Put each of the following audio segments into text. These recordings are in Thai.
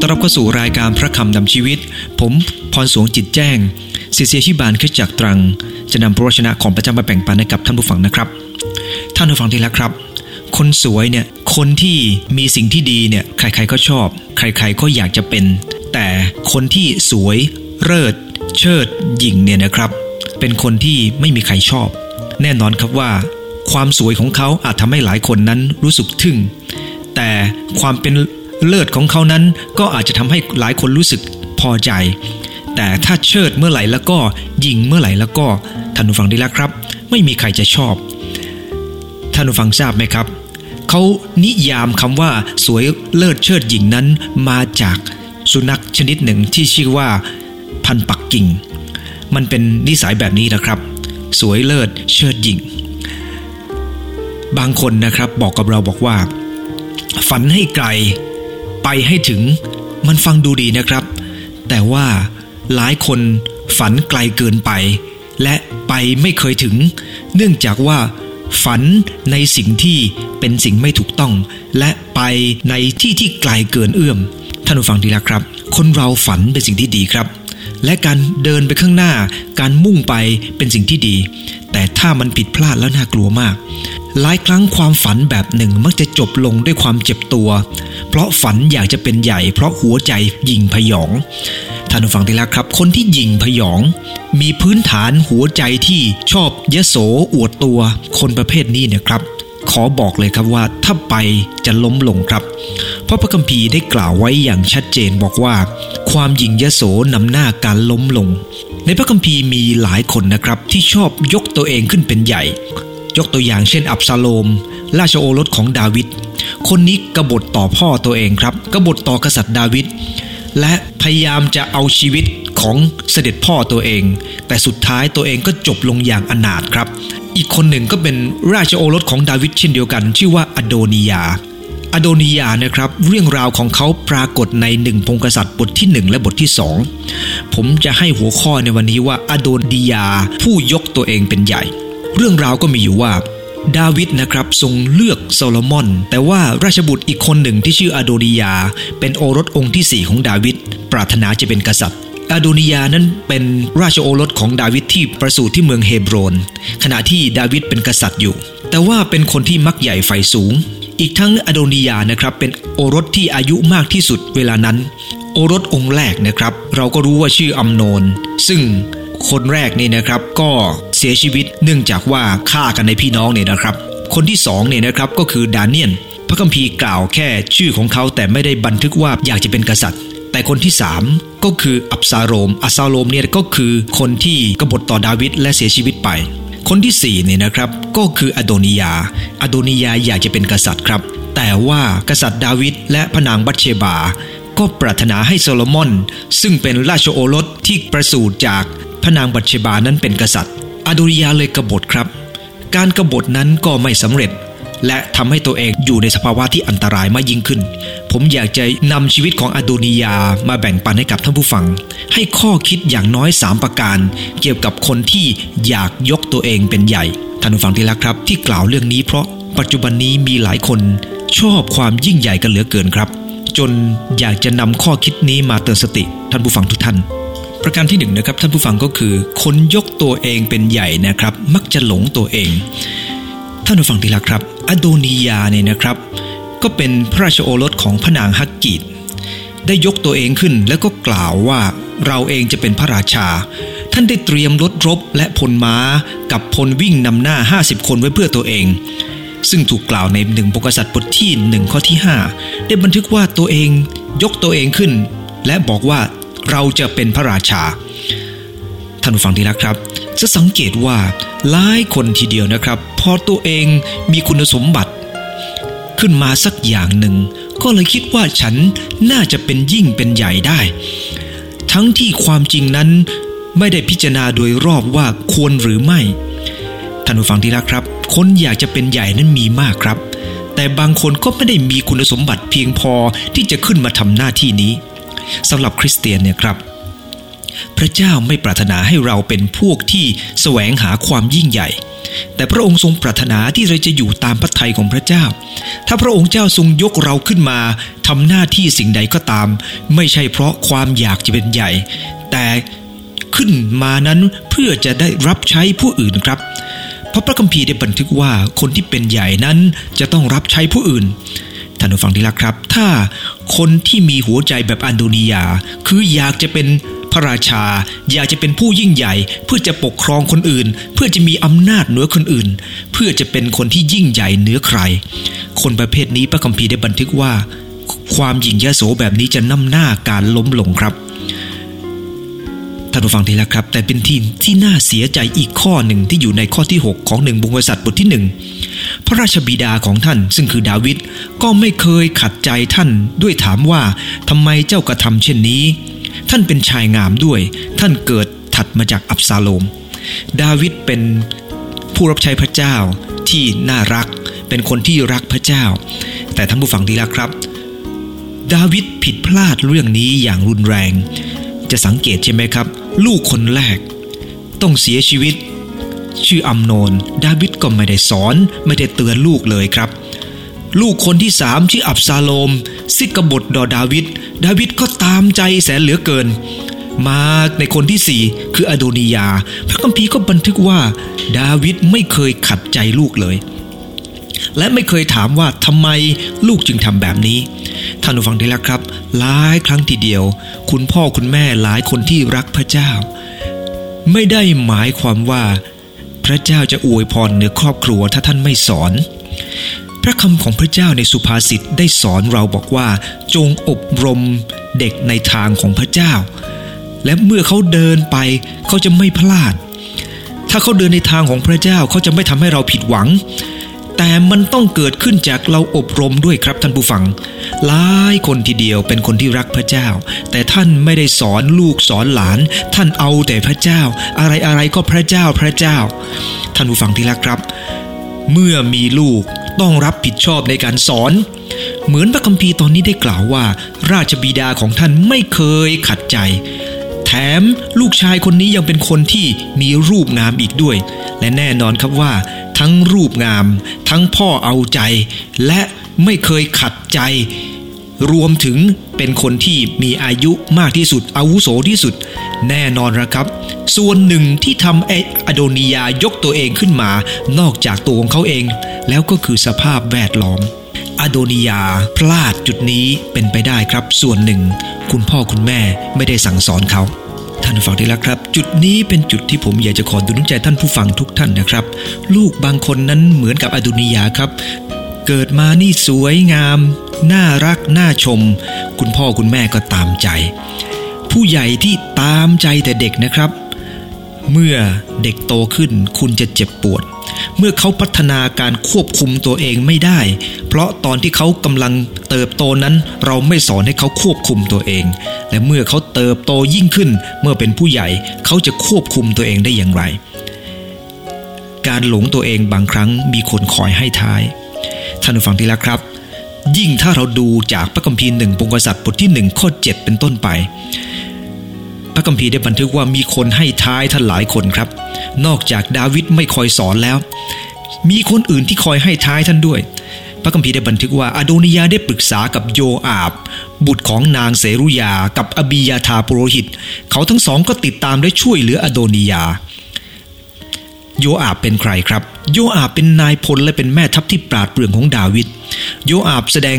ต้อนรับเข้าสู่รายการพระคำนำชีวิต ผมพรสวงจิตแจ้งศิษยชิบาลขึ้นจากตรัง จะนำพระวจนะของพระเจ้ามาแบ่งปันให้กับท่านผู้ฟังนะครับ ท่านผู้ฟังที่รักครับ คนสวยเนี่ยคนที่มีสิ่งที่ดีเนี่ยใครๆก็ชอบ ใครๆก็อยากจะเป็น แต่คนที่สวยเลิศเชิดหยิ่งเนี่ยนะครับ เป็นคนที่ไม่มีใครชอบ แน่นอนครับว่า ความสวยของเขาอาจทำให้หลายคนนั้นรู้สึกทึ่ง แต่ความเป็น เลิศของเขานั้นก็อาจจะทำให้หลายคนรู้สึกพอใจ แต่ถ้าเชิดเมื่อไหร่แล้วก็ยิงเมื่อไหร่แล้วก็ท่านผู้ฟังดีแล้วครับ ไม่มีใครจะชอบท่านผู้ฟังทราบไหมครับเขานิยามคำว่าสวยเลิศเชิดหญิงนั้นมาจากสุนัขชนิดหนึ่งที่ชื่อว่าพันปักกิ่ง มันเป็นนิสัยแบบนี้นะครับ สวยเลิศเชิดหญิง บางคนนะครับบอกกับเราบอกว่า ฝันให้ไกล ไปให้ถึง มันฟังดูดีนะครับ แต่ว่าหลายคนฝันไกลเกินไป และไปไม่เคยถึง เนื่องจากว่า ฝันในสิ่งที่เป็นสิ่งไม่ถูกต้อง และไปในที่ที่ไกลเกินเอื้อมท่านผู้ฟังดีแล้วครับ คนเราฝันเป็นสิ่งที่ดีครับ และการเดินไปข้างหน้า การมุ่งไปเป็นสิ่งที่ดี แต่ถ้ามันผิดพลาดแล้วน่ากลัวมาก หลายครั้งความฝันแบบหนึ่งมักจะจบลงด้วยความเจ็บตัว เพราะฝันอยากจะเป็นใหญ่ เพราะหัวใจยิงพยอง ท่านผู้ฟังที่รักครับ คนที่ยิงพยอง มีพื้นฐานหัวใจที่ชอบยโสอวดตัว คนประเภทนี้เนี่ยครับ ขอบอกเลยครับว่าถ้าไปจะล้มลงครับเพราะพระคัมภีร์ได้กล่าวไว้อย่างชัดเจนบอกว่า ความยิงยโสนำหน้าการล้มลง ในพระคัมภีร์มีหลายคนนะครับที่ชอบยกตัวเองขึ้นเป็นใหญ่ ยกตัวอย่างเช่น อับซาโลม ราชโอรสของดาวิดคนนี้กบฏต่อพ่อตัวเองครับกบฏต่อกษัตริย์ดาวิดและพยายามจะเอาชีวิตของเสด็จพ่อตัวเอง แต่สุดท้ายตัวเองก็จบลงอย่างอนาถครับ อีกคนหนึ่งก็เป็นราชโอรสของดาวิดเช่นเดียวกัน ชื่อว่าอโดนียา อโดนียานะครับเรื่องราวของเขาปรากฏในหนึ่งพงกษัตริย์บทที่หนึ่งและบทที่สองผมจะให้หัวข้อในวันนี้ว่าอโดนียาผู้ยกตัวเองเป็นใหญ่ เรื่องราวก็มีอยู่ว่าดาวิดนะครับทรงเลือกโซโลมอน แต่ว่าราชบุตรอีกคนหนึ่งที่ชื่ออโดนียา เป็นโอรสองค์ที่สี่ของดาวิดปรารถนาจะเป็นกษัตริย์อโดนียานั้นเป็นราชโอรสของดาวิดที่ประสูติที่เมืองเฮบรน ขณะที่ดาวิดเป็นกษัตริย์อยู่ แต่ว่าเป็นคนที่มักใหญ่ไฟสูง อีกทั้งอโดนียานะครับเป็นโอรสที่อายุมากที่สุดเวลานั้น โอรสองค์แรกนะครับ เราก็รู้ว่าชื่ออัมโนน ซึ่งคนแรกนี่นะครับก็เสียชีวิตเนื่องจากว่าฆ่ากันในพี่น้องเนี่ยนะครับ คนที่สองเนี่ยนะครับก็คือดาเนียน พระคัมภีร์กล่าวแค่ชื่อของเขาแต่ไม่ได้บันทึกว่าอยากจะเป็นกษัตริย์ แต่คนที่สามก็คืออับซาโรมอับซาโรมเนี่ยก็คือคนที่กบฏต่อดาวิดและเสียชีวิตไป คนที่สี่เนี่ยนะครับก็คืออโดนิยา อโดนิยาอยากจะเป็นกษัตริย์ครับ แต่ว่ากษัตริย์ดาวิดและพระนางบัตเชบา ก็ปรารถนาให้โซโลมอน ซึ่งเป็นราชโอรสที่ประสูติจากพระนางบัตเชบานั้นเป็นกษัตริย์ อโดนิยาเลยกบฏครับ การกบฏนั้นก็ไม่สำเร็จ และทำให้ตัวเองอยู่ในสภาวะที่อันตรายมากยิ่งขึ้น ผมอยากจะนำชีวิตของอโดนิยามาแบ่งปันให้กับท่านผู้ฟัง ให้ข้อคิดอย่างน้อย 3 ประการ เกี่ยวกับคนที่อยากยกตัวเองเป็นใหญ่ ท่านผู้ฟังที่รักครับ ที่กล่าวเรื่องนี้เพราะปัจจุบันนี้มีหลายคนชอบความยิ่งใหญ่กันเหลือเกินครับ จนอยากจะนำข้อคิดนี้มาเตือนสติท่านผู้ฟังทุกท่านประการที่หนึ่งนะครับท่านผู้ฟังก็คือ คนยกตัวเองเป็นใหญ่นะครับ มักจะหลงตัวเอง ท่านผู้ฟังที่รักครับ อโดนียาเนี่ยนะครับ ก็เป็นพระราชโอรสของพระนางฮักกีดได้ยกตัวเองขึ้นแล้วก็กล่าวว่าเราเองจะเป็นพระราชา ท่านได้เตรียมรถรบและพลม้ากับพลวิ่งนำหน้า 50 คนไว้เพื่อตัวเอง ซึ่งถูกกล่าวในหนึ่งปกษัตริย์บทที่หนึ่งข้อที่ 5 ได้บันทึกว่าตัวเองยกตัวเองขึ้น และบอกว่าเราจะเป็นพระราชา ท่านผู้ฟังที่รักครับ จะสังเกตว่าหลายคนทีเดียวนะครับ พอตัวเองมีคุณสมบัติ ขึ้นมาสักอย่างหนึ่ง ก็เลยคิดว่าฉันน่าจะเป็นยิ่งเป็นใหญ่ได้ ทั้งที่ความจริงนั้นไม่ได้พิจารณาโดยรอบว่าควรหรือไม่ท่านผู้ฟังที่รักครับ คนอยากจะเป็นใหญ่นั้นมีมากครับ แต่บางคนก็ไม่ได้มีคุณสมบัติเพียงพอที่จะขึ้นมาทำหน้าที่นี้สำหรับคริสเตียนเนี่ยครับ พระเจ้าไม่ปรารถนาให้เราเป็นพวกที่แสวงหาความยิ่งใหญ่ แต่พระองค์ทรงปรารถนาที่เราจะอยู่ตามพระทัยของพระเจ้า ถ้าพระองค์เจ้าทรงยกเราขึ้นมาทำหน้าที่สิ่งใดก็ตาม ไม่ใช่เพราะความอยากจะเป็นใหญ่ แต่ขึ้นมานั้นเพื่อจะได้รับใช้ผู้อื่นครับเพราะพระคัมภีร์ได้บันทึกว่าคนที่เป็นใหญ่นั้นจะต้องรับใช้ผู้อื่นท่านผู้ฟังที่รักครับ ถ้าคนที่มีหัวใจแบบอันโดนียา คืออยากจะเป็น ระราชา อยากจะเป็นผู้ยิ่งใหญ่ เพื่อจะปกครองคนอื่น เพื่อจะมีอำนาจเหนือคนอื่น เพื่อจะเป็นคนที่ยิ่งใหญ่เหนือใคร คนประเภทนี้พระคัมภีร์ได้บันทึกว่า ความหยิ่งยโสแบบนี้จะนำหน้าการล้มลงครับท่านผู้ฟังทีละครับ แต่เป็นที่ที่น่าเสียใจอีกข้อหนึ่งที่อยู่ในข้อที่ 6 ของหนึ่งบุงกษัตริย์บทที่หนึ่งพระราชบิดาของท่านซึ่งคือดาวิดก็ไม่เคยขัดใจท่านด้วยถามว่าทำไมเจ้ากระทำเช่นนี้ ท่านเป็นชายงามด้วย ท่านเกิดถัดมาจากอับซาโลม ดาวิดเป็นผู้รับใช้พระเจ้าที่น่ารัก เป็นคนที่รักพระเจ้า แต่ท่านผู้ฟังดีละครับ ดาวิดผิดพลาดเรื่องนี้อย่างรุนแรง จะสังเกตใช่ไหมครับ ลูกคนแรก ต้องเสียชีวิต ชื่ออัมโนน ดาวิดก็ไม่ได้สอนไม่ได้เตือนลูกเลยครับลูกคนที่สามชื่ออับซาโลม ซิกบฏดอดาวิด ดาวิดก็ตามใจแสนเหลือเกิน มาในคนที่สี่คืออโดนียา พระคัมภีร์ก็บันทึกว่า ดาวิดไม่เคยขัดใจลูกเลย และไม่เคยถามว่าทำไมลูกจึงทำแบบนี้ท่านผู้ฟังได้แล้วครับ หลายครั้งทีเดียว คุณพ่อคุณแม่หลายคนที่รักพระเจ้า ไม่ได้หมายความว่า พระเจ้าจะอวยพรเหนือครอบครัวถ้าท่านไม่สอน พระคำของพระเจ้าในสุภาษิตได้สอนเราบอกว่า จงอบรมเด็กในทางของพระเจ้า และเมื่อเขาเดินไปเขาจะไม่พลาด ถ้าเขาเดินในทางของพระเจ้าเขาจะไม่ทำให้เราผิดหวัง แต่มันต้องเกิดขึ้นจากเราอบรมด้วยครับท่านผู้ฟัง หลายคนทีเดียวเป็นคนที่รักพระเจ้า แต่ท่านไม่ได้สอนลูกสอนหลาน ท่านเอาแต่พระเจ้า อะไรอะไรก็พระเจ้าพระเจ้า ท่านผู้ฟังที่รักครับ เมื่อมีลูก ต้องรับผิดชอบในการสอน เหมือนพระคัมภีร์ตอนนี้ได้กล่าวว่า ราชบิดาของท่านไม่เคยขัดใจ แถมลูกชายคนนี้ยังเป็นคนที่มีรูปงามอีกด้วย และแน่นอนครับว่า ทั้งรูปงาม ทั้งพ่อเอาใจ และไม่เคยขัดใจ รวมถึงเป็นคนที่มีอายุมากที่สุด อาวุโสที่สุด แน่นอนนะครับ ส่วนหนึ่งที่ทำไออโดนียายกตัวเองขึ้นมา นอกจากตัวของเขาเอง แล้วก็คือสภาพแวดล้อมอโดนียาพลาดจุดนี้เป็นไปได้ครับ ส่วนหนึ่ง คุณพ่อคุณแม่ไม่ได้สั่งสอนเขาท่านฟังดีแล้วครับ จุดนี้เป็นจุดที่ผมอยากจะขอดูน้ำใจท่านผู้ฟังทุกท่านนะครับ ลูกบางคนนั้นเหมือนกับอดุนียาครับ เกิดมานี่สวยงาม น่ารักน่าชม คุณพ่อคุณแม่ก็ตามใจ ผู้ใหญ่ที่ตามใจแต่เด็กนะครับ เมื่อเด็กโตขึ้นคุณจะเจ็บปวด เมื่อเขาพัฒนาการควบคุมตัวเองไม่ได้ เพราะตอนที่เขากำลังเติบโตนั้น เราไม่สอนให้เขาควบคุมตัวเอง และเมื่อเขาเติบโตยิ่งขึ้น เมื่อเป็นผู้ใหญ่เขาจะควบคุมตัวเองได้อย่างไรการหลงตัวเองบางครั้งมีคนคอยให้ท้าย ท่านผู้ฟังที่รักครับ ยิ่งถ้าเราดูจากพระคัมภีร์หนึ่งปงกษัตริย์บทที่หนึ่งข้อ7เป็นต้นไป พระคัมภีร์ได้บันทึกว่ามีคนให้ท้ายท่านหลายคนครับ นอกจากดาวิดไม่คอยสอนแล้ว มีคนอื่นที่คอยให้ท้ายท่านด้วย พระคัมภีร์ได้บันทึกว่าอโดนิยาได้ปรึกษากับโยอาบ บุตรของนางเสรุยากับอบียาธาปุโรหิต เขาทั้งสองก็ติดตามและช่วยเหลืออโดนิยา โยอาบเป็นใครครับ โยอาบเป็นนายพลและเป็นแม่ทัพที่ปราดเปรื่องของดาวิด โยอาบแสดง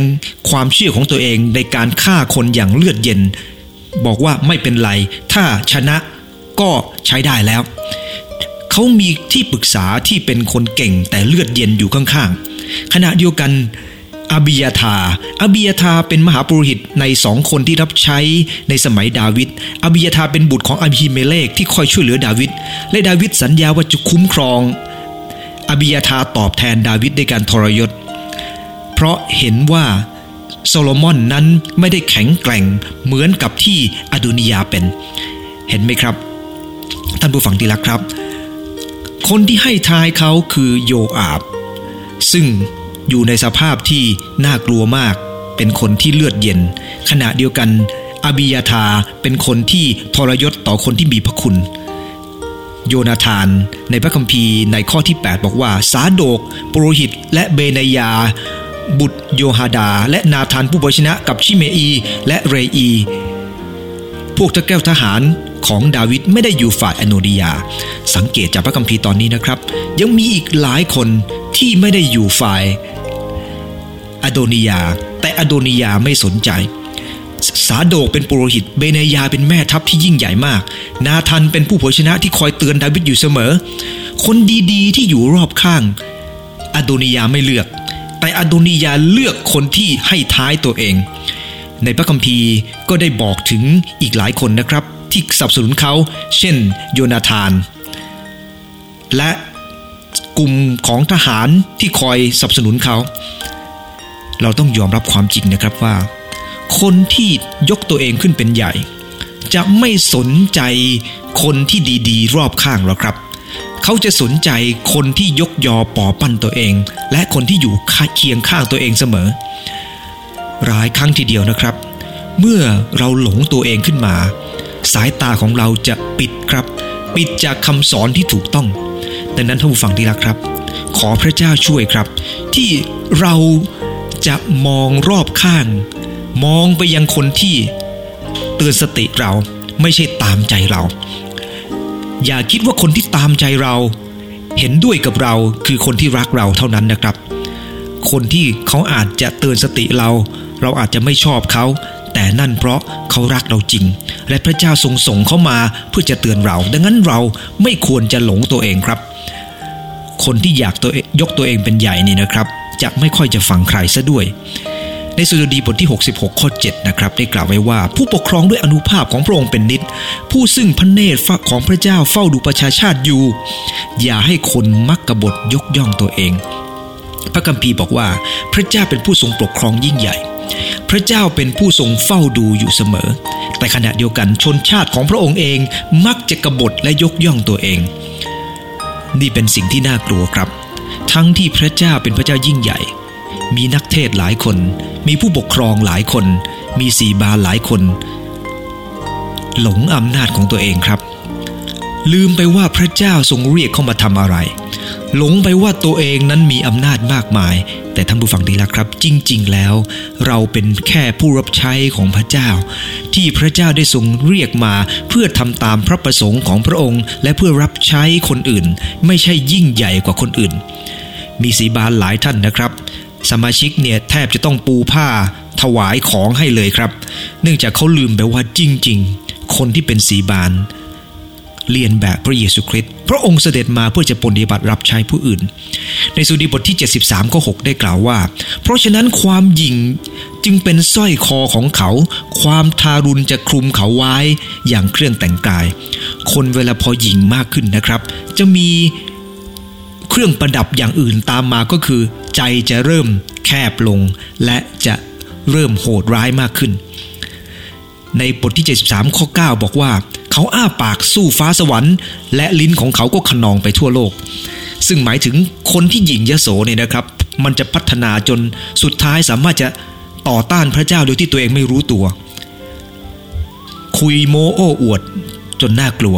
ความเชื่อของตัวเองในการฆ่าคนอย่างเลือดเย็น บอกว่าไม่เป็นไร ถ้าชนะก็ใช้ได้แล้ว เขามีที่ปรึกษาที่เป็นคนเก่งแต่เลือดเย็นอยู่ข้างๆ ขณะเดียวกันอาบิยาธาอบิยาธาเป็นมหาปุโรหิตในสองคนที่รับใช้ในสมัยดาวิดอาบิยาธาเป็นบุตรของอบิเมเลกที่คอยช่วยเหลือดาวิด และดาวิดสัญญาว่าจะคุ้มครอง อบิยาธาตอบแทนดาวิดในการทรยศ เพราะเห็นว่าโซโลมอนนั้นไม่ได้แข็งแกร่งเหมือนกับที่อดุนิยาเป็น เห็นไหมครับ ท่านผู้ฟังที่รักครับ คนที่ให้ทายเขาคือโยอาบ ซึ่งอยู่ในสภาพที่น่ากลัวมาก เป็นคนที่เลือดเย็น ขณะเดียวกันอาบิยาธาเป็นคนที่ทรยศต่อคนที่มีพระคุณ โยนาธาน ในพระคัมภีร์ในข้อที่ 8 บอกว่า สาโดกปุโรหิต และเบนยา บุตรโยฮาดา และนาธานผู้บริชนะกับชิเมอี และเรอี พวกเจ้าแก้วทหารของดาวิดไม่ได้อยู่ฝ่ายอโนดิยา สังเกตจากพระคัมภีร์ตอนนี้นะครับ ยังมีอีกหลายคนที่ไม่ได้อยู่ฝ่ายอโดนิยา แต่อโดนิยาไม่สนใจ สาโดกเป็นปุโรหิต เบเนยาเป็นแม่ทัพที่ยิ่งใหญ่มาก นาทันเป็นผู้เผยชนะที่คอยเตือนดาวิดอยู่เสมอ คนดีๆ ที่อยู่รอบข้างอโดนิยาไม่เลือก แต่อโดนิยาเลือกคนที่ให้ท้ายตัวเอง ในพระคัมภีร์ก็ได้บอกถึงอีกหลายคนนะครับ ที่สนับสนุนเขา เช่น โยนาธาน และกลุ่มของทหารที่คอยสนับสนุนเขา เราต้องยอมรับความจริงนะครับว่า คนที่ยกตัวเองขึ้นเป็นใหญ่ จะไม่สนใจคนที่ดีๆ รอบข้างหรอกครับ เขาจะสนใจคนที่ยกยอปอปั้นตัวเอง และคนที่อยู่เคียงข้างตัวเองเสมอหลายครั้งทีเดียวนะครับ เมื่อเราหลงตัวเองขึ้นมา สายตาของเราจะปิดครับ ปิดจากคำสอนที่ถูกต้องดังนั้นท่านผู้ฟังที่รักครับ ขอพระเจ้าช่วยครับ ที่เราจะมองรอบข้าง มองไปยังคนที่เตือนสติเราไม่ใช่ตามใจเรา อย่าคิดว่าคนที่ตามใจเรา เห็นด้วยกับเราคือคนที่รักเราเท่านั้นนะครับ คนที่เขาอาจจะเตือนสติเรา เราอาจจะไม่ชอบเขาแต่นั่นเพราะเขารักเราจริง และพระเจ้าทรงส่งเขามาเพื่อจะเตือนเรา ดังนั้นเราไม่ควรจะหลงตัวเองครับ คนที่อยากตัวยกตัวเองเป็นใหญ่นี่นะครับ จะไม่ค่อยจะฟังใครซะด้วย ในสุดดีบทที่ 66 ข้อ 7 นะครับได้กล่าวไว้ว่า ผู้ปกครองด้วยอนุภาพของพระองค์เป็นนิด ผู้ซึ่งพระเนตรของพระเจ้าเฝ้าดูประชาชาติอยู่ อย่าให้คนมักกบฏยกย่องตัวเอง พระคัมภีร์บอกว่า พระเจ้าเป็นผู้ทรงปกครองยิ่งใหญ่ พระเจ้าเป็นผู้ทรงเฝ้าดูอยู่เสมอ แต่ขณะเดียวกันชนชาติของพระองค์เองมักจะกบฏและยกย่องตัวเอง นี่เป็นสิ่งที่น่ากลัวครับ ทั้งที่พระเจ้าเป็นพระเจ้ายิ่งใหญ่ มีนักเทศหลายคน มีผู้ปกครองหลายคน มีสีบาหลายคน หลงอำนาจของตัวเองครับ ลืมไปว่าพระเจ้าทรงเรียกเข้ามาทำอะไร หลงไปว่าตัวเองนั้นมีอำนาจมากมาย แต่ท่านผู้ฟังดีละครับ จริง ๆ แล้ว เราเป็นแค่ผู้รับใช้ของพระเจ้า ที่พระเจ้าได้ทรงเรียกมาเพื่อทำตามพระประสงค์ของพระองค์ และเพื่อรับใช้คนอื่น ไม่ใช่ยิ่งใหญ่กว่าคนอื่น มีสีบานหลายท่านนะครับ สมาชิกเนี่ยแทบจะต้องปูผ้าถวายของให้เลยครับ เนื่องจากเขาลืมไปว่าจริง ๆ คนที่เป็นสีบาน เรียนแบบพระเยซูคริสต์พระองค์เสด็จมาเพื่อจะปฏิบัติรับใช้ผู้อื่น ในสุดีบทที่ 73ข้อ6ได้กล่าวว่า เพราะฉะนั้นความหยิ่งจึงเป็นสร้อยคอของเขา ความทารุณจะคลุมเขาไว้อย่างเครื่องแต่งกาย คนเวลาพอหยิ่งมากขึ้นนะครับ จะมี เครื่องประดับอย่างอื่นตามมาก็คือ ใจจะเริ่มแคบลง และจะเริ่มโหดร้ายมากขึ้น ในบทที่ 73 ข้อ 9 บอกว่า เขาอ้าปากสู้ฟ้าสวรรค์ และลิ้นของเขาก็ขนองไปทั่วโลก ซึ่งหมายถึงคนที่หยิ่งยโสเนี่ยนะครับ มันจะพัฒนาจนสุดท้ายสามารถจะต่อต้านพระเจ้าโดยที่ตัวเองไม่รู้ตัว คุยโมโอ้อวดจนน่ากลัว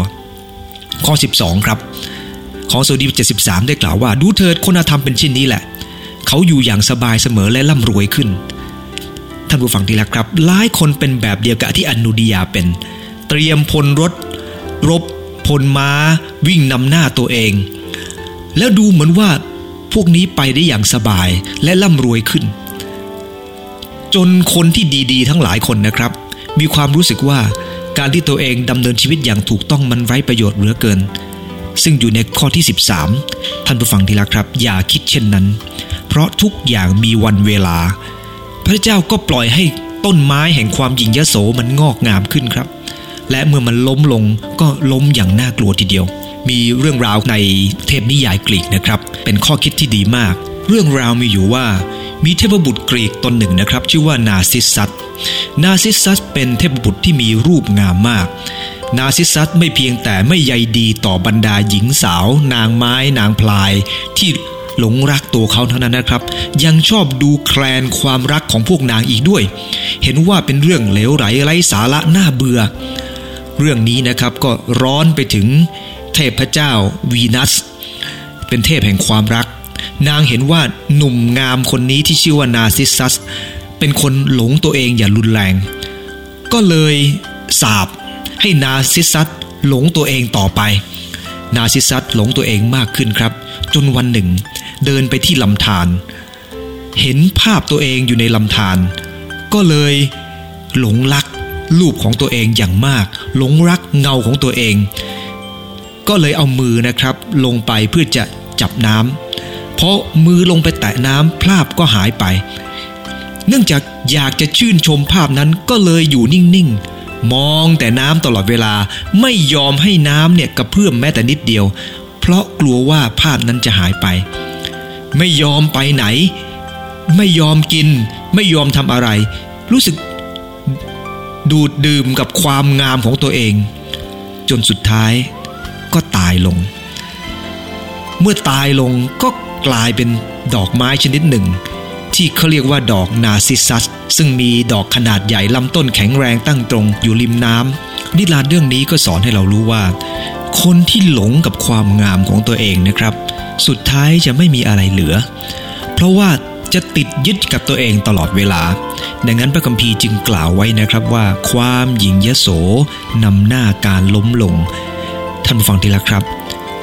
ข้อ 12 ครับ ของโซดี73 ได้กล่าวว่าดูเถิดคนธรรมเป็นเช่นนี้แหละ เขาอยู่อย่างสบายเสมอและร่ำรวยขึ้น ท่านผู้ฟังที่รักครับหลายคนเป็นแบบเดียวกับที่อนุดิยาเป็น เตรียมพลรถ รบพลม้า วิ่งนำหน้าตัวเอง แล้วดูเหมือนว่าพวกนี้ไปได้อย่างสบายและร่ำรวยขึ้น จนคนที่ดีๆ ทั้งหลายคนนะครับ มีความรู้สึกว่าการที่ตัวเองดำเนินชีวิตอย่างถูกต้องมันไร้ประโยชน์เหลือเกิน ซึ่งอยู่ในข้อที่ 13 ท่านผู้ฟังที่รักครับ อย่าคิดเช่นนั้น เพราะทุกอย่างมีวันเวลา พระเจ้าก็ปล่อยให้ต้นไม้แห่งความหยิ่งยโสมันงอกงามขึ้นครับ และเมื่อมันล้มลงก็ล้มอย่างน่ากลัวทีเดียว มีเรื่องราวในเทพนิยายกรีกนะครับ เป็นข้อคิดที่ดีมาก เรื่องราวมีอยู่ว่ามีเทพบุตรกรีกตนหนึ่งนะครับ ชื่อว่านาซิสซัส นาซิสซัสเป็นเทพบุตรที่มีรูปงามมาก นาซิซัสไม่เพียงแต่ไม่ใยดีต่อบรรดาหญิงสาว นางไม้นางพลายที่หลงรักตัวเขาเท่านั้นนะครับ ยังชอบดูแคลนความรักของพวกนางอีกด้วย เห็นว่าเป็นเรื่องเหลวไหลไร้สาระน่าเบื่อ เรื่องนี้นะครับก็ร้อนไปถึงเทพเจ้าวีนัส เป็นเทพแห่งความรัก นางเห็นว่าหนุ่มงามคนนี้ที่ชื่อว่านาซิสซัส เป็นคนหลงตัวเองอย่างรุนแรง ก็เลยสาป ให้นาซิซัสหลงตัวเองต่อไป นาซิซัสหลงตัวเองมากขึ้นครับ จนวันหนึ่ง เดินไปที่ลำธารเห็นภาพตัวเองอยู่ในลำธารก็เลยหลงรักรูปของตัวเองอย่างมาก หลงรักเงาของตัวเอง ก็เลยเอามือนะครับ ลงไปเพื่อจะจับน้ำเพราะมือลงไปแตะน้ำภาพก็หายไป เนื่องจากอยากจะชื่นชมภาพนั้นก็เลยอยู่นิ่งๆ มองแต่น้ำตลอดเวลาไม่ยอมให้น้ำเนี่ยกระเพื่อมแม้แต่นิดเดียว เพราะกลัวว่าภาพนั้นจะหายไป ไม่ยอมไปไหน ไม่ยอมกิน ไม่ยอมทำอะไร รู้สึกดูดดื่มกับความงามของตัวเอง จนสุดท้ายก็ตายลง เมื่อตายลงก็กลายเป็นดอกไม้ชนิดหนึ่ง ที่เขาเรียกว่าดอกนาซิซัส ซึ่งมีดอกขนาดใหญ่ลำต้นแข็งแรงตั้งตรงอยู่ริมน้ำนิทานเรื่องนี้ก็สอนให้เรารู้ว่า คนที่หลงกับความงามของตัวเองนะครับ สุดท้ายจะไม่มีอะไรเหลือ เพราะว่าจะติดยึดกับตัวเองตลอดเวลา ดังนั้นพระคัมภีร์จึงกล่าวไว้นะครับว่า ความหยิ่งยโสนำหน้าการล้มลง ท่านผู้ฟังที่รักครับ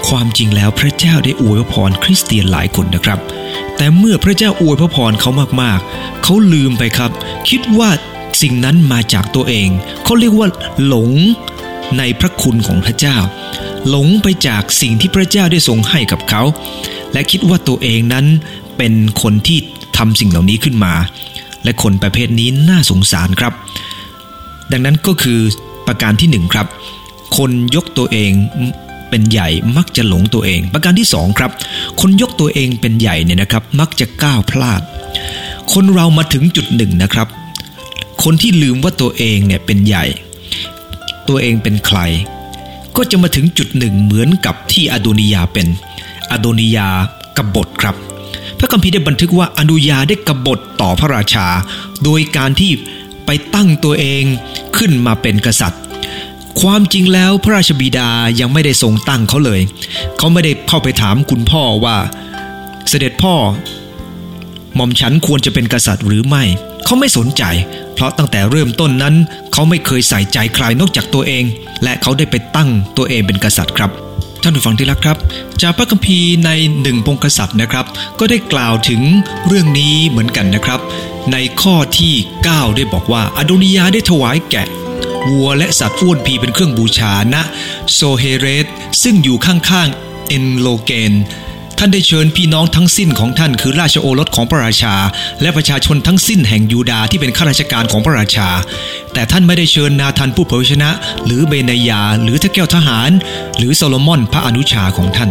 ความจริงแล้วพระเจ้าได้อวยพรคริสเตียนหลายคนนะครับ แต่เมื่อพระเจ้าอวยพระพรเขามากๆ เขาลืมไปครับ คิดว่าสิ่งนั้นมาจากตัวเอง เขาเรียกว่าหลงในพระคุณของพระเจ้า หลงไปจากสิ่งที่พระเจ้าได้ทรงให้กับเขา และคิดว่าตัวเองนั้นเป็นคนที่ทำสิ่งเหล่านี้ขึ้นมา และคนประเภทนี้น่าสงสารครับ ดังนั้นก็คือประการที่หนึ่งครับ คนยกตัวเอง เป็นใหญ่มักจะหลงตัวเอง ประการที่สองครับ คนยกตัวเองเป็นใหญ่เนี่ยนะครับ มักจะก้าวพลาด คนเรามาถึงจุดหนึ่งนะครับ คนที่ลืมว่าตัวเองเนี่ยเป็นใหญ่ ตัวเองเป็นใคร ก็จะมาถึงจุดหนึ่งเหมือนกับที่อโดนิยาเป็นอโดนิยากบฏครับ พระคัมภีร์ได้บันทึกว่าอนุญาได้กบฏต่อพระราชา โดยการที่ไปตั้งตัวเองขึ้นมาเป็นกษัตริย์ ความจริงแล้วพระราชบิดายังไม่ได้ทรงตั้งเขาเลย เขาไม่ได้เข้าไปถามคุณพ่อว่า เสด็จพ่อ หม่อมฉันควรจะเป็นกษัตริย์หรือไม่ เขาไม่สนใจ เพราะตั้งแต่เริ่มต้นนั้น เขาไม่เคยใส่ใจใครนอกจากตัวเอง และเขาได้ไปตั้งตัวเองเป็นกษัตริย์ครับท่านผู้ฟังที่รักครับ จากพระคัมภีร์ในหนึ่งพงกษัตริย์นะครับ ก็ได้กล่าวถึงเรื่องนี้เหมือนกันนะครับ ในข้อที่ 9 ได้บอกว่าอโดนิยาได้ถวายแกะ วัวและสัตว์อ้วนพีเป็นเครื่องบูชาณโซเฮเรสซึ่งอยู่ข้างๆเอนโลเกนท่านได้เชิญพี่น้องทั้งสิ้นของท่านคือราชโอรสของพระราชา และประชาชนทั้งสิ้นแห่งยูดาที่เป็นข้าราชการของพระราชา แต่ท่านไม่ได้เชิญนาธานผู้เผยชนะ หรือเบนยา หรือทะแก้วทหาร หรือโซโลมอนพระอนุชาของท่าน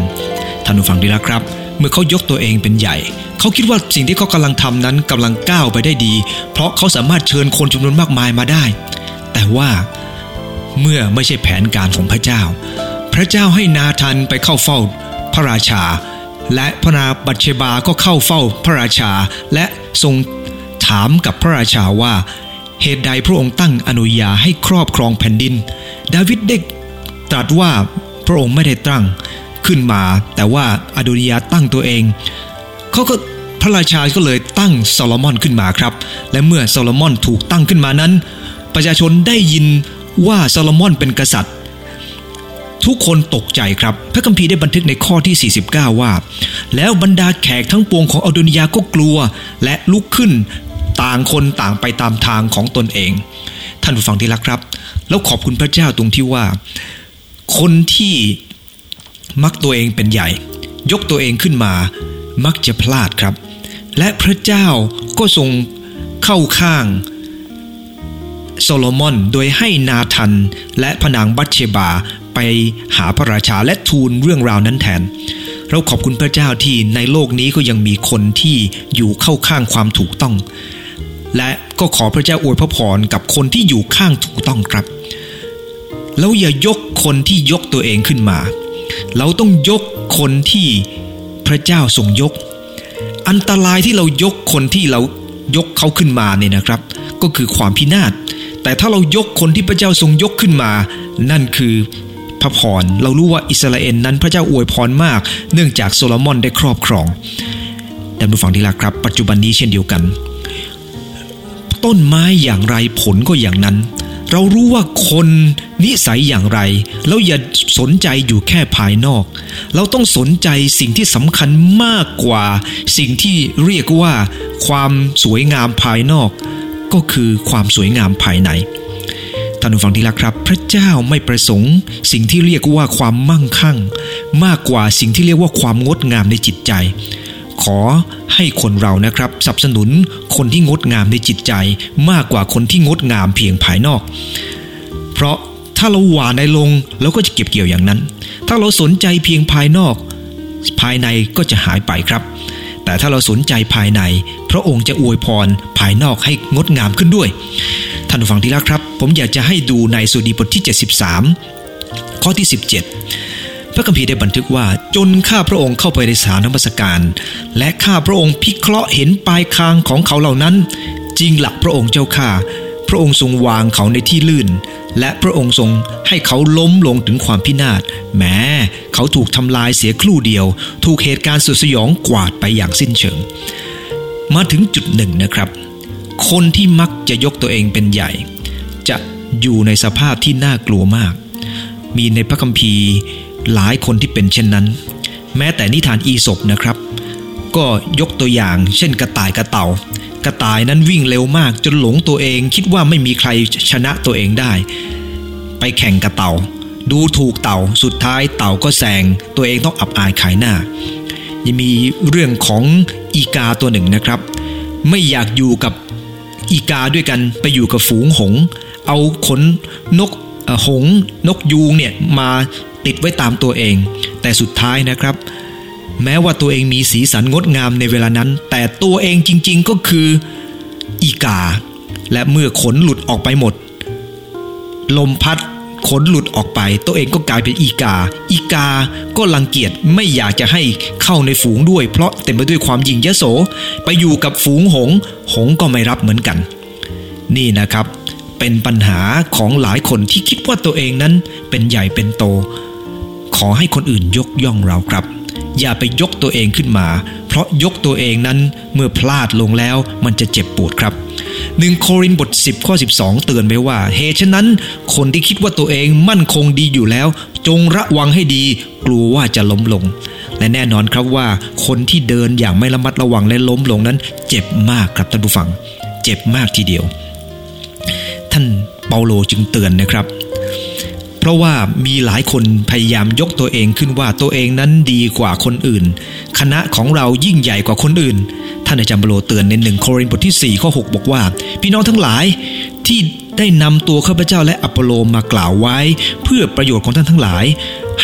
ท่านผู้ฟังดีแล้วครับ เมื่อเขายกตัวเองเป็นใหญ่ เขาคิดว่าสิ่งที่เขากำลังทำนั้นกำลังก้าวไปได้ดี เพราะเขาสามารถเชิญคนจำนวนมากมายมาได้ แต่ว่า เมื่อไม่ใช่แผนการของพระเจ้า พระเจ้าให้นาธานไปเข้าเฝ้าพระราชา และพระนาบัตเชบาก็เข้าเฝ้าพระราชา และทรงถามกับพระราชาว่า เหตุใดพระองค์ตั้งอนุญาให้ครอบครองแผ่นดิน ดาวิดได้ตรัสว่าพระองค์ไม่ได้ตั้งขึ้นมา แต่ว่าอดนิยาตั้งตัวเองเขาก็พระราชาก็เลยตั้งโซโลมอนขึ้นมาครับ และเมื่อโซโลมอนถูกตั้งขึ้นมานั้น ประชาชนได้ยินว่าโซโลมอนเป็นกษัตริย์ ทุกคนตกใจครับ พระคัมภีร์ได้บันทึกในข้อที่ 49 ว่า แล้วบรรดาแขกทั้งปวงของอโดนิยาก็กลัว และลุกขึ้นต่างคนต่างไปตามทางของตนเอง ท่านผู้ฟังที่รักครับ แล้วขอบคุณพระเจ้าตรงที่ว่า คนที่มักตัวเองเป็นใหญ่ ยกตัวเองขึ้นมา มักจะพลาดครับ และพระเจ้าก็ทรงเข้าข้าง โซโลมอนโดยให้นาทันและพนางบัตเชบาไปหาพระราชาและทูลเรื่องราวนั้นแทน เราขอบคุณพระเจ้าที่ในโลกนี้ก็ยังมีคนที่อยู่เข้าข้างความถูกต้อง และก็ขอพระเจ้าอวยพระพรกับคนที่อยู่ข้างถูกต้องครับ แล้วอย่ายกคนที่ยกตัวเองขึ้นมา เราต้องยกคนที่พระเจ้าทรงยก อันตรายที่เรายกคนที่เรายกเขาขึ้นมาเนี่ยนะครับ ก็คือความพินาศ แต่ถ้าเรายกคนที่พระเจ้าทรงยกขึ้นมา นั่นคือพระพร เรารู้ว่าอิสราเอลนั้นพระเจ้าอวยพรมาก เนื่องจากโซโลมอนได้ครอบครองท่านผู้ฟังที่รักครับ ปัจจุบันนี้เช่นเดียวกัน ต้นไม้อย่างไรผลก็อย่างนั้น เรารู้ว่าคนนิสัยอย่างไร แล้วอย่าสนใจอยู่แค่ภายนอก เราต้องสนใจสิ่งที่สำคัญมากกว่า สิ่งที่เรียกว่าความสวยงามภายนอก ก็คือความสวยงามภายในท่านผู้ฟังที่รักครับ พระเจ้าไม่ประสงค์ สิ่งที่เรียกว่าความมั่งคั่ง มากกว่าสิ่งที่เรียกว่าความงดงามในจิตใจ ขอให้คนเรานะครับสนับสนุนคนที่งดงามในจิตใจ มากกว่าคนที่งดงามเพียงภายนอก เพราะถ้าเราหวานในลงเราก็จะเก็บเกี่ยวอย่างนั้น ถ้าเราสนใจเพียงภายนอก ภายในก็จะหายไปครับ แต่ถ้าเราสนใจภายใน พระองค์จะอวยพรภายนอกให้งดงามขึ้นด้วย ท่านผู้ฟังที่รักครับ ผมอยากจะให้ดูในสุดีบทที่ 73 ข้อที่ 17 พระคัมภีร์ได้บันทึกว่า จนข้าพระองค์เข้าไปในสถานนมัสการ และข้าพระองค์พิเคราะห์เห็นปลายคางของเขาเหล่านั้น จริงหลักพระองค์เจ้าข้า พระองค์ทรงวางเขาในที่ลื่น และพระองค์ทรงให้เขาล้มลงถึงความพินาศแม้เขาถูกทำลายเสียครู่เดียว ถูกเหตุการณ์สุดสยองกวาดไปอย่างสิ้นเชิง มาถึงจุดหนึ่งนะครับ คนที่มักจะยกตัวเองเป็นใหญ่ จะอยู่ในสภาพที่น่ากลัวมาก มีในพระคัมภีร์หลายคนที่เป็นเช่นนั้น แม้แต่นิทานอีศบนะครับ ก็ยกตัวอย่างเช่นกระต่ายกระเต่า ระต่ายนั้นวิ่งเร็วมากจนหลงตัวเอง คิดว่าไม่มีใครชนะตัวเองได้ ไปแข่งกระเต่า ดูถูกเต่าสุดท้ายเต่าก็แซงตัวเองต้องอับอายขายหน้า ยังมีเรื่องของอีกาตัวหนึ่งนะครับ ไม่อยากอยู่กับอีกาด้วยกันไปอยู่กับฝูงหง เอาขนนกหงนกยูงเนี่ยมาติดไว้ตามตัวเอง แต่สุดท้ายนะครับ แม้ว่าตัวเองมีสีสันงดงามในเวลานั้น แต่ตัวเองจริงๆก็คืออีกา และเมื่อขนหลุดออกไปหมด ลมพัดขนหลุดออกไป ตัวเองก็กลายเป็นอีกา อีกาก็รังเกียจไม่อยากจะให้เข้าในฝูงด้วย เพราะเต็มไปด้วยความยิงยโส ไปอยู่กับฝูงหง หงก็ไม่รับเหมือนกัน นี่นะครับ เป็นปัญหาของหลายคนที่คิดว่าตัวเองนั้นเป็นใหญ่เป็นโต ขอให้คนอื่นยกย่องเราครับ อย่าไปยกตัวเองขึ้นมา เพราะยกตัวเองนั้นเมื่อพลาดลงแล้วมันจะเจ็บปวดครับหนึ่งโครินบท 10 ข้อ 12 เตือนไว้ว่า เหตุฉะนั้น คนที่คิดว่าตัวเองมั่นคงดีอยู่แล้ว จงระวังให้ดี กลัวว่าจะล้มลง และแน่นอนครับว่า คนที่เดินอย่างไม่ระมัดระวังและล้มลงนั้น เจ็บมากครับท่านผู้ฟัง เจ็บมากทีเดียว ท่านเปาโลจึงเตือนนะครับ ราะว่ามีหลายคนพยายามยกตัวเองขึ้นว่าตัวเองนั้นดีกว่าคนอื่น คณะของเรายิ่งใหญ่กว่าคนอื่น ท่านอาจารย์เปโลเตือนในหนึ่งโครินธ์บทที่4ข้อ6บอกว่า พี่น้องทั้งหลายที่ได้นำตัวข้าพเจ้าและอัปโปโลมากล่าวไว้ เพื่อประโยชน์ของท่านทั้งหลาย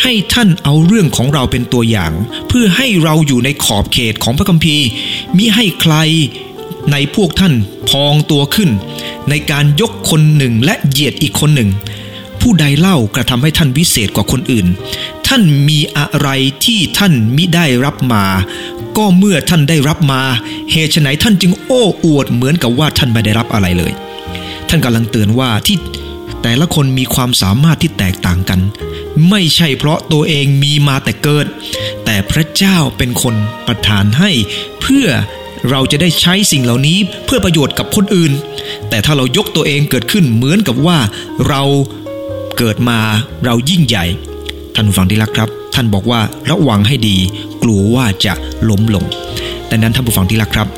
ให้ท่านเอาเรื่องของเราเป็นตัวอย่าง เพื่อให้เราอยู่ในขอบเขตของพระคัมภีร์มิให้ใครในพวกท่านพองตัวขึ้น ในการยกคนหนึ่งและเหยียดอีกคนหนึ่ง ผู้ใดเล่ากระทำให้ท่านวิเศษกว่าคนอื่น ท่านมีอะไรที่ท่านมิได้รับมา ก็เมื่อท่านได้รับมา เหตุไฉนท่านจึงโอ้อวดเหมือนกับว่าท่านไม่ได้รับอะไรเลย ท่านกำลังเตือนว่าที่แต่ละคนมีความสามารถที่แตกต่างกัน ไม่ใช่เพราะตัวเองมีมาแต่เกิด แต่พระเจ้าเป็นคนประทานให้ เพื่อเราจะได้ใช้สิ่งเหล่านี้เพื่อประโยชน์กับคนอื่น แต่ถ้าเรายกตัวเองเกิดขึ้นเหมือนกับว่าเรา เกิดมาเรายิ่งใหญ่ ท่านฟังที่รักครับ ท่านบอกว่าระวังให้ดี กลัวว่าจะล้มลงดังนั้นท่านผู้ฟังที่รักครับ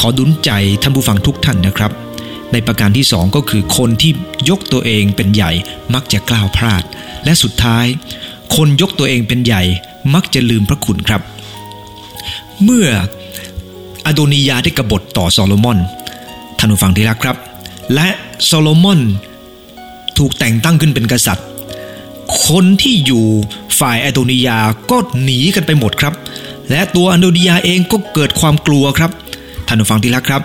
ขอดุลใจท่านผู้ฟังทุกท่านนะครับ ในประการที่สองก็คือคนที่ยกตัวเองเป็นใหญ่มักจะกล้าวพลาด และสุดท้าย คนยกตัวเองเป็นใหญ่มักจะลืมพระคุณครับ เมื่ออโดนิยาได้กบฏต่อโซโลมอนท่านผู้ฟังที่รักครับ และโซโลมอน ถูกแต่งตั้งขึ้นเป็นกษัตริย์ คนที่อยู่ฝ่ายอโดนิยาก็หนีกันไปหมดครับ และตัวอโดนิยาเองก็เกิดความกลัวครับท่านผู้ฟังที่รักครับ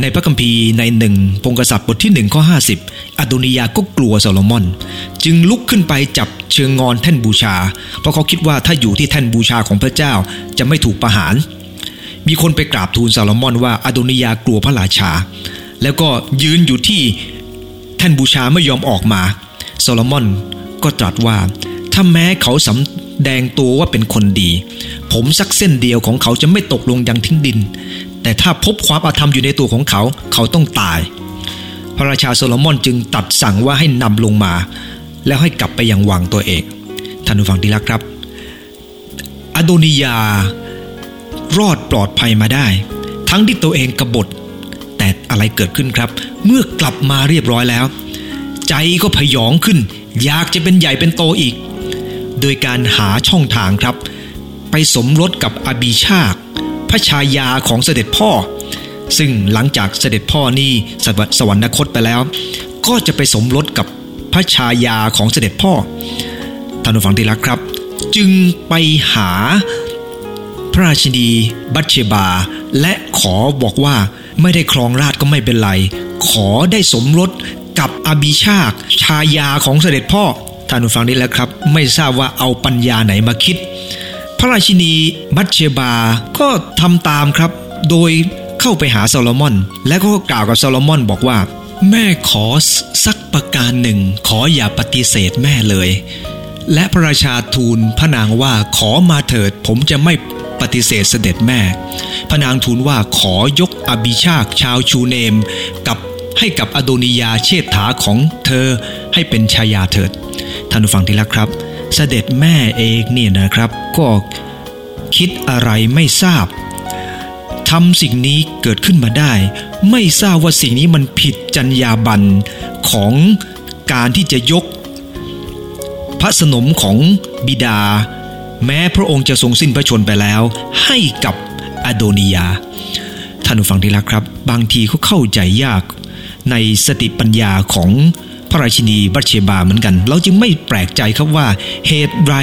ในพระคัมภีร์ในหนึ่งพงกษัตริย์บทที่หนึ่งข้อห้าสิบอโดนิยาก็กลัวโซโลมอน จึงลุกขึ้นไปจับเชิงงอนแท่นบูชา เพราะเขาคิดว่าถ้าอยู่ที่แท่นบูชาของพระเจ้าจะไม่ถูกประหาร มีคนไปกราบทูลซาโลมอนว่าอโดนิยากลัวพระราชา แล้วก็ยืนอยู่ที่ ท่านบูชาไม่ยอมออกมาโซโลมอนก็ตรัสว่าถ้าแม้เขาสำแดงตัวว่าเป็นคนดี ผมสักเส้นเดียวของเขาจะไม่ตกลงยังทิ้งดิน แต่ถ้าพบความอาธรรมอยู่ในตัวของเขาเขาต้องตาย พระราชาโซโลมอนจึงตัดสั่งว่าให้นำลงมา แล้วให้กลับไปยังวังตัวเองท่านผู้ฟังที่รักครับ อโดนิยารอดปลอดภัยมาได้ ทั้งที่ตัวเองกบฏ แต่อะไรเกิดขึ้นครับ เมื่อกลับมาเรียบร้อยแล้ว ใจก็พยองขึ้น อยากจะเป็นใหญ่เป็นโตอีก โดยการหาช่องทางครับ ไปสมรสกับอบีชาคพระชายาของเสด็จพ่อ ซึ่งหลังจากเสด็จพ่อนี่สวรรคตไปแล้ว ก็จะไปสมรสกับพระชายาของเสด็จพ่อท่านผู้ฟังที่รักครับ จึงไปหาพระราชินีบัตเชบา และขอบอกว่า ไม่ได้ครองราชก็ไม่เป็นไร ขอได้สมรสกับอบิชาคชายาของเสด็จพ่อท่านผู้ฟังนี้แล้วครับ ไม่ทราบว่าเอาปัญญาไหนมาคิด พระราชินีบัตเชบา ก็ทำตามครับ โดยเข้าไปหาโซโลมอน และก็กล่าวกับโซโลมอนบอกว่า แม่ขอสักประการหนึ่ง ขออย่าปฏิเสธแม่เลย และพระราชาทูลพระนางว่าขอมาเถิดผมจะไม่ ปฏิเสธเสด็จแม่ พระนางทูลว่าขอยกอบิชาคชาวชูเนม กับให้กับอโดนิยาเชษฐาของเธอให้เป็นชายาเถิด ท่านผู้ฟังที่รักครับ เสด็จแม่เองเนี่ยนะครับ ก็คิดอะไรไม่ทราบทำสิ่งนี้เกิดขึ้นมาได้ ไม่ทราบว่าสิ่งนี้มันผิดจรรยาบรรณของการที่จะยก พระสนมของบิดา แม้พระองค์จะทรงสิ้นพระชนไปแล้วให้กับอโดนิยา ท่านผู้ฟังที่รักครับ บางทีเขาเข้าใจยากในสติปัญญาของพระราชินีบัตเชบาเหมือนกัน เราจึงไม่แปลกใจครับว่าเหตุไร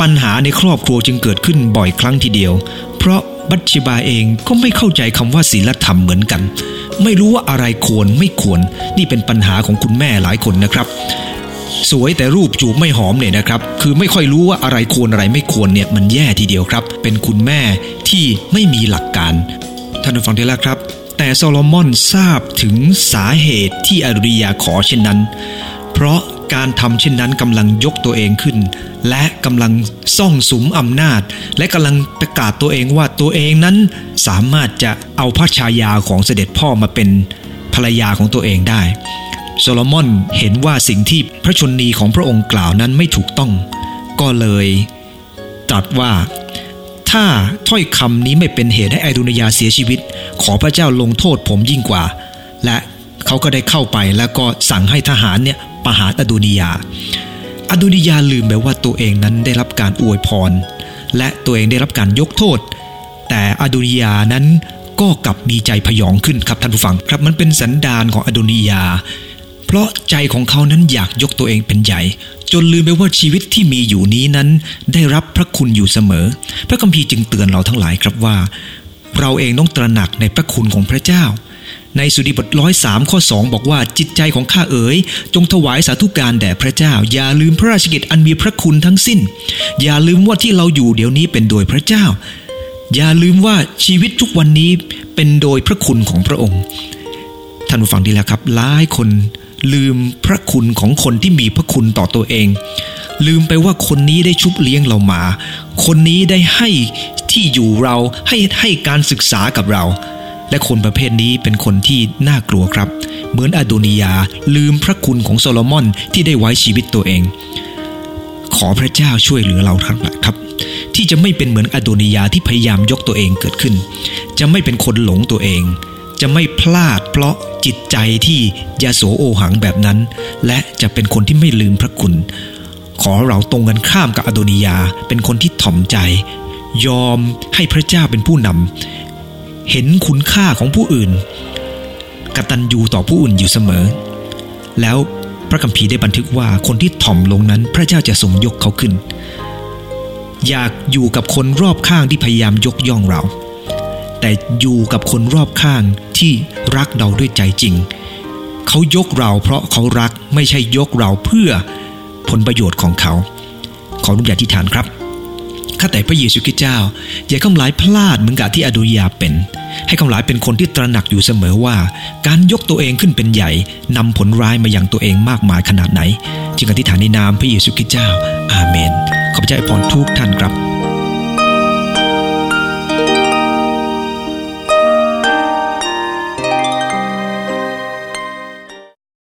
ปัญหาในครอบครัวจึงเกิดขึ้นบ่อยครั้งทีเดียว เพราะบัตเชบาเองก็ไม่เข้าใจคำว่าศีลธรรมเหมือนกัน ไม่รู้ว่าอะไรควรไม่ควร นี่เป็นปัญหาของคุณแม่หลายคนนะครับ สวยแต่รูปจูบไม่หอมเนี่ยนะครับ คือไม่ค่อยรู้ว่าอะไรควรอะไรไม่ควรเนี่ยมันแย่ทีเดียวครับ เป็นคุณแม่ที่ไม่มีหลักการ ท่านผู้ฟังที่รักครับ แต่โซโลมอนทราบถึงสาเหตุที่อริยาขอเช่นนั้น เพราะการทำเช่นนั้นกำลังยกตัวเองขึ้น และกำลังซ่องสุมอำนาจ และกำลังประกาศตัวเองว่าตัวเองนั้นสามารถจะเอาพระชายาของเสด็จพ่อมาเป็นภรรยาของตัวเองได้ โซโลมอนเห็นว่าสิ่งที่พระชนนีของพระองค์กล่าวนั้นไม่ถูกต้อง ก็เลยตรัสว่า ถ้าถ้อยคำนี้ไม่เป็นเหตุให้ไอดุนยาเสียชีวิต ขอพระเจ้าลงโทษผมยิ่งกว่า และเขาก็ได้เข้าไปแล้วก็สั่งให้ทหารเนี่ยประหารอดุนิยา อดุนิยาลืมไปว่าตัวเองนั้นได้รับการอวยพร และตัวเองได้รับการยกโทษ แต่อดุนิยานั้นก็กลับมีใจพยองขึ้นครับท่านผู้ฟังครับมันเป็นสันดานของอดุนิยา เพราะใจของเขานั้นอยากยกตัวเองเป็นใหญ่ จนลืมไปว่าชีวิตที่มีอยู่นี้นั้น ได้รับพระคุณอยู่เสมอ พระคัมภีร์จึงเตือนเราทั้งหลายครับว่า เราเองต้องตระหนักในพระคุณของพระเจ้า ในสุดีบทร้อยสามข้อสองบอกว่าจิตใจของข้าเอ๋ย จงถวายสาธุการแด่พระเจ้า อย่าลืมพระราชกิจอันมีพระคุณทั้งสิ้น อย่าลืมว่าที่เราอยู่เดี๋ยวนี้เป็นโดยพระเจ้า อย่าลืมว่าชีวิตทุกวันนี้เป็นโดยพระคุณของพระองค์ท่านผู้ฟังดีแล้วครับหลายคน ลืมพระคุณของคนที่มีพระคุณต่อตัวเอง ลืมไปว่าคนนี้ได้ชุบเลี้ยงเรามา คนนี้ได้ให้ที่อยู่เราให้ให้การศึกษากับเรา และคนประเภทนี้เป็นคนที่น่ากลัวครับ เหมือนอโดนิยาลืมพระคุณของโซโลมอนที่ได้ไว้ชีวิตตัวเอง ขอพระเจ้าช่วยเหลือเราทั้งหลายครับ ที่จะไม่เป็นเหมือนอโดนิยาที่พยายามยกตัวเองเกิดขึ้น จะไม่เป็นคนหลงตัวเอง จะไม่พลาดเพราะจิตใจที่ยาโสโอหังแบบนั้น และจะเป็นคนที่ไม่ลืมพระคุณ ขอเราตรงกันข้ามกับอโดนิยาเป็นคนที่ถ่อมใจ ยอมให้พระเจ้าเป็นผู้นำเห็นคุณค่าของผู้อื่นกตัญญูต่อผู้อื่นอยู่เสมอ แล้วพระคัมภีร์ได้บันทึกว่าคนที่ถ่อมลงนั้น พระเจ้าจะทรงยกเขาขึ้น อยากอยู่กับคนรอบข้างที่พยายามยกย่องเรา แต่อยู่กับคนรอบข้างที่รักเราด้วยใจจริง เขายกเราเพราะเขารักไม่ใช่ยกเราเพื่อผลประโยชน์ของเขา ขอรุญญาธิฐานครับข้าแต่พระเยซูคริสต์เจ้า อย่าข้าหลายพลาดเหมือนกับที่อดุยาเป็น ให้ข้าหลายเป็นคนที่ตระหนักอยู่เสมอว่า การยกตัวเองขึ้นเป็นใหญ่นำผลร้ายมาอย่างตัวเองมากมายขนาดไหน จึงอธิษฐานในนามพระเยซูคริสต์เจ้า อาเมน ขอบพระเจ้าอวยพรทุกท่านครับ